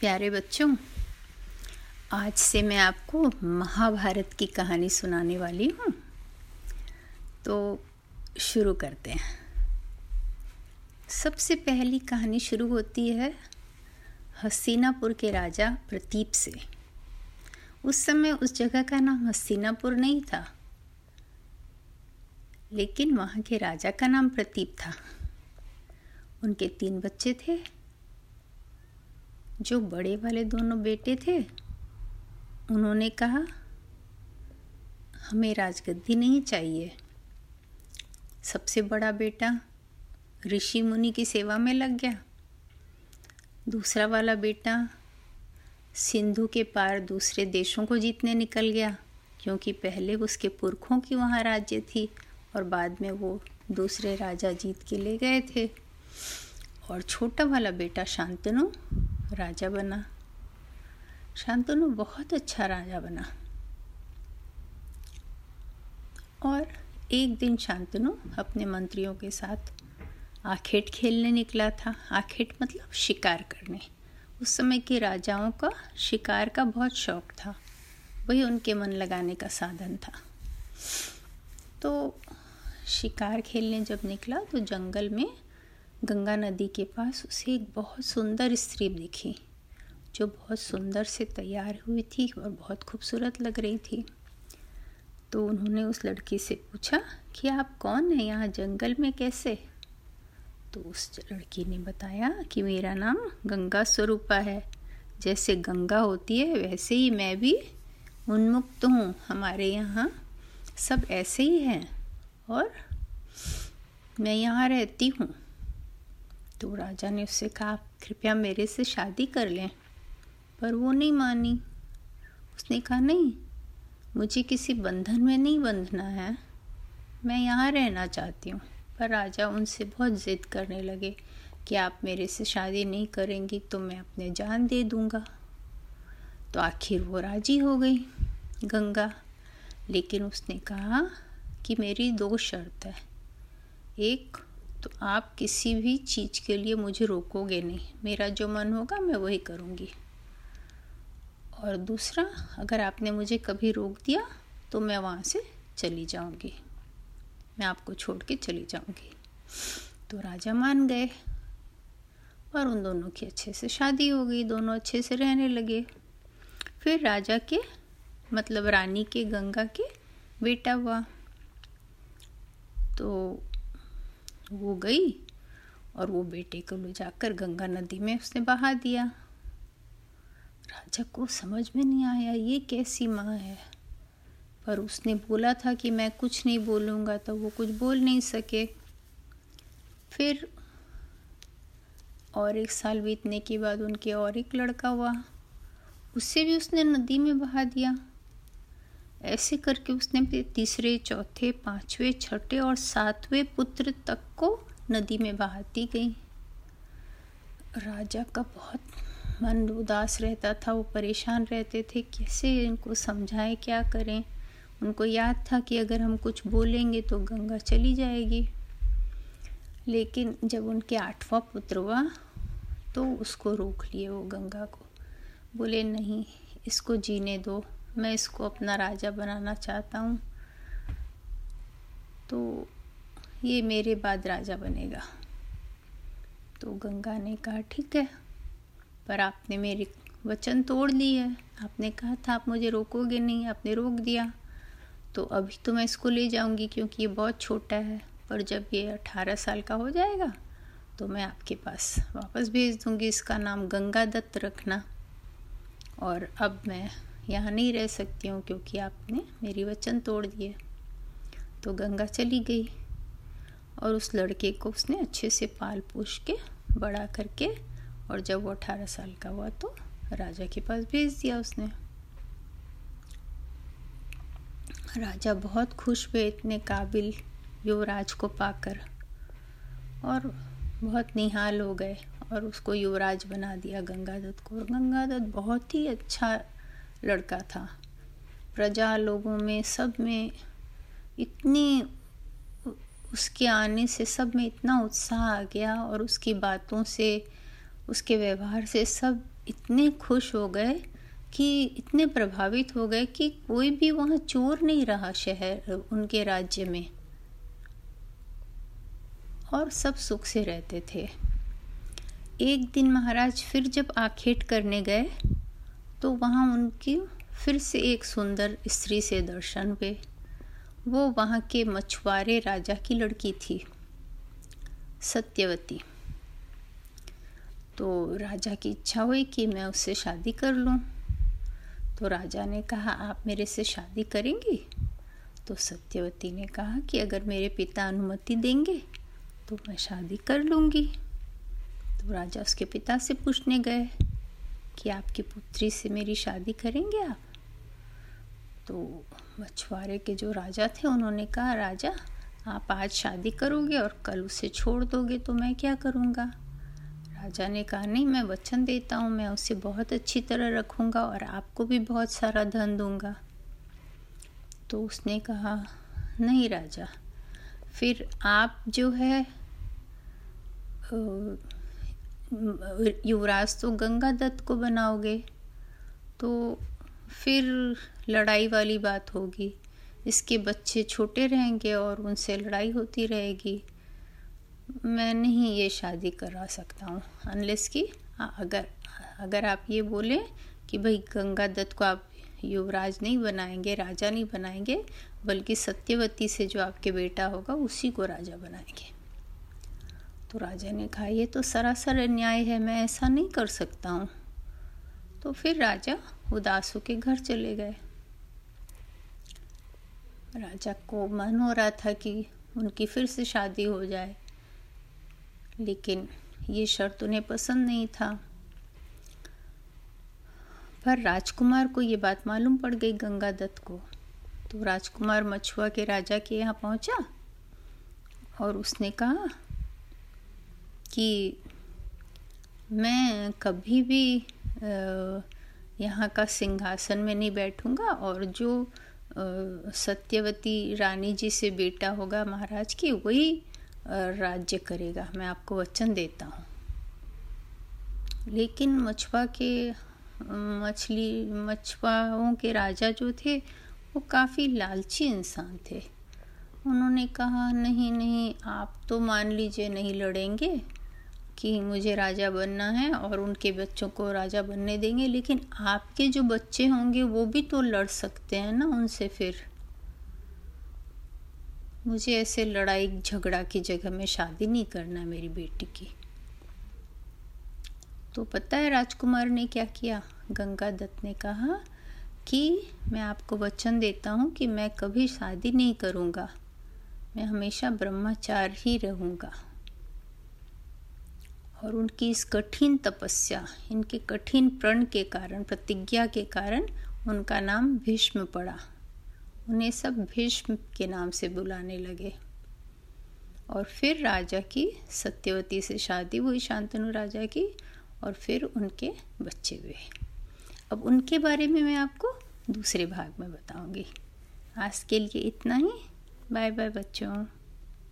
प्यारे बच्चों, आज से मैं आपको महाभारत की कहानी सुनाने वाली हूँ। तो शुरू करते हैं। सबसे पहली कहानी शुरू होती है हसीनापुर के राजा प्रतीप से। उस समय उस जगह का नाम हसीनापुर नहीं था, लेकिन वहाँ के राजा का नाम प्रतीप था। उनके तीन बच्चे थे जो बड़े वाले दोनों बेटे थे, उन्होंने कहा, हमें राजगद्दी नहीं चाहिए। सबसे बड़ा बेटा ऋषि मुनि की सेवा में लग गया। दूसरा वाला बेटा सिंधु के पार दूसरे देशों को जीतने निकल गया, क्योंकि पहले उसके पुरखों की वहाँ राज्य थी और बाद में वो दूसरे राजा जीत के ले गए थे। और छोटा वाला बेटा शांतनु राजा बना। शांतनु बहुत अच्छा राजा बना। और एक दिन शांतनु अपने मंत्रियों के साथ आखेट खेलने निकला था। आखेट मतलब शिकार करने। उस समय के राजाओं का शिकार का बहुत शौक था। वही उनके मन लगाने का साधन था। तो शिकार खेलने जब निकला तो जंगल में गंगा नदी के पास उसे एक बहुत सुंदर स्त्री दिखी, जो बहुत सुंदर से तैयार हुई थी और बहुत खूबसूरत लग रही थी। तो उन्होंने उस लड़की से पूछा कि आप कौन हैं? यहाँ जंगल में कैसे? तो उस लड़की ने बताया कि मेरा नाम गंगा स्वरूपा है। जैसे गंगा होती है, वैसे ही मैं भी उन्मुक्त हूँ। हमारे यहाँ सब ऐसे ही हैं और मैं यहाँ रहती हूँ। तो राजा ने उससे कहा, कृपया मेरे से शादी कर लें। पर वो नहीं मानी। उसने कहा, नहीं, मुझे किसी बंधन में नहीं बंधना है। मैं यहाँ रहना चाहती हूँ। पर राजा उनसे बहुत ज़िद करने लगे कि आप मेरे से शादी नहीं करेंगी तो मैं अपने जान दे दूँगा। तो आखिर वो राज़ी हो गई गंगा। लेकिन उसने कहा कि मेरी दो शर्त है। एक तो आप किसी भी चीज़ के लिए मुझे रोकोगे नहीं। मेरा जो मन होगा, मैं वही करूँगी। और दूसरा, अगर आपने मुझे कभी रोक दिया तो मैं वहाँ से चली जाऊँगी। मैं आपको छोड़ के चली जाऊँगी। तो राजा मान गए। और उन दोनों की अच्छे से शादी हो गई। दोनों अच्छे से रहने लगे। फिर राजा के मतलब रानी के, गंगा के बेटा हुआ। तो वो गई और वो बेटे को ले जाकर गंगा नदी में उसने बहा दिया। राजा को समझ में नहीं आया, ये कैसी माँ है? पर उसने बोला था कि मैं कुछ नहीं बोलूँगा तो वो कुछ बोल नहीं सके। फिर और एक साल बीतने के बाद उनके और एक लड़का हुआ, उससे भी उसने नदी में बहा दिया। ऐसे करके उसने तीसरे, चौथे, पाँचवें, छठे और सातवें पुत्र तक को नदी में बहा दी गई। राजा का बहुत मन उदास रहता था, वो परेशान रहते थे, कैसे इनको समझाएँ, क्या करें? उनको याद था कि अगर हम कुछ बोलेंगे तो गंगा चली जाएगी। लेकिन जब उनके आठवां पुत्र हुआ तो उसको रोक लिए वो गंगा को। बोले, नहीं, इसको जीने दो। मैं इसको अपना राजा बनाना चाहता हूँ। तो ये मेरे बाद राजा बनेगा। तो गंगा ने कहा, ठीक है, पर आपने मेरी वचन तोड़ दी है। आपने कहा था, आप मुझे रोकोगे नहीं, आपने रोक दिया। तो अभी तो मैं इसको ले जाऊँगी, क्योंकि ये बहुत छोटा है, पर जब ये अठारह साल का हो जाएगा तो मैं आपके पास वापस भेज दूँगी। इसका नाम गंगा दत्त रखना। और अब मैं यहाँ नहीं रह सकती हूँ क्योंकि आपने मेरी वचन तोड़ दिए तो गंगा चली गई और उस लड़के को उसने अच्छे से पाल पोष के बड़ा करके और जब वो अठारह साल का हुआ तो राजा के पास भेज दिया उसने। राजा बहुत खुश हुए इतने काबिल युवराज को पाकर और बहुत निहाल हो गए और उसको युवराज बना दिया गंगादत्त को। और गंगादत्त बहुत ही अच्छा लड़का था। प्रजा लोगों में, सब में इतनी उसके आने से सब में इतना उत्साह आ गया और उसकी बातों से, उसके व्यवहार से सब इतने खुश हो गए कि, इतने प्रभावित हो गए कि कोई भी वहाँ चोर नहीं रहा शहर, उनके राज्य में। और सब सुख से रहते थे। एक दिन महाराज फिर जब आखेट करने गए तो वहाँ उनकी फिर से एक सुंदर स्त्री से दर्शन हुए। वो वहाँ के मछुआरे राजा की लड़की थी, सत्यवती। तो राजा की इच्छा हुई कि मैं उससे शादी कर लूँ। तो राजा ने कहा, आप मेरे से शादी करेंगी? तो सत्यवती ने कहा कि, अगर मेरे पिता अनुमति देंगे तो मैं शादी कर लूँगी। तो राजा उसके पिता से पूछने गए कि आपकी पुत्री से मेरी शादी करेंगे आप? तो मछुआरे के जो राजा थे, उन्होंने कहा, राजा, आप आज शादी करोगे और कल उसे छोड़ दोगे तो मैं क्या करूँगा? राजा ने कहा, नहीं, मैं वचन देता हूँ, मैं उसे बहुत अच्छी तरह रखूँगा और आपको भी बहुत सारा धन दूँगा। तो उसने कहा, नहीं राजा, फिर आप जो है युवराज तो गंगा दत्त को बनाओगे तो फिर लड़ाई वाली बात होगी। इसके बच्चे छोटे रहेंगे और उनसे लड़ाई होती रहेगी। मैं नहीं ये शादी करा सकता हूँ अनलेस कि अगर अगर आप ये बोलें कि भाई गंगा दत्त को आप युवराज नहीं बनाएँगे, राजा नहीं बनाएँगे, बल्कि सत्यवती से जो आपके बेटा होगा, उसी को राजा बनाएँगे। तो राजा ने कहा, ये तो सरासर अन्याय है, मैं ऐसा नहीं कर सकता हूँ। तो फिर राजा उदास होकर घर चले गए। राजा को मन हो रहा था कि उनकी फिर से शादी हो जाए, लेकिन ये शर्त उन्हें पसंद नहीं था। पर राजकुमार को ये बात मालूम पड़ गई गंगा दत्त को। तो राजकुमार मछुआ के राजा के यहाँ पहुँचा और उसने कहा कि मैं कभी भी यहाँ का सिंहासन में नहीं बैठूँगा और जो सत्यवती रानी जी से बेटा होगा महाराज की, वही राज्य करेगा। मैं आपको वचन देता हूँ। लेकिन मछुआ के, मछली, मछुआओं के राजा जो थे, वो काफ़ी लालची इंसान थे। उन्होंने कहा, नहीं नहीं, आप तो मान लीजिए नहीं लड़ेंगे। कि मुझे राजा बनना है और उनके बच्चों को राजा बनने देंगे, लेकिन आपके जो बच्चे होंगे वो भी तो लड़ सकते हैं ना उनसे फिर। मुझे ऐसे लड़ाई, झगड़ा की जगह में शादी नहीं करना मेरी बेटी की। तो पता है राजकुमार ने क्या किया? गंगा दत्त ने कहा कि मैं आपको वचन देता हूँ कि मैं कभी शादी नहीं करूँगा। मैं हमेशा ब्रह्मचार ही रहूँगा। और उनकी इस कठिन तपस्या, इनके कठिन प्रण के कारण, प्रतिज्ञा के कारण उनका नाम भीष्म पड़ा। उन्हें सब भीष्म के नाम से बुलाने लगे। और फिर राजा की सत्यवती से शादी हुई, शांतनु राजा की, और फिर उनके बच्चे हुए। अब उनके बारे में मैं आपको दूसरे भाग में बताऊँगी। आज के लिए इतना ही। बाय बाय बच्चों।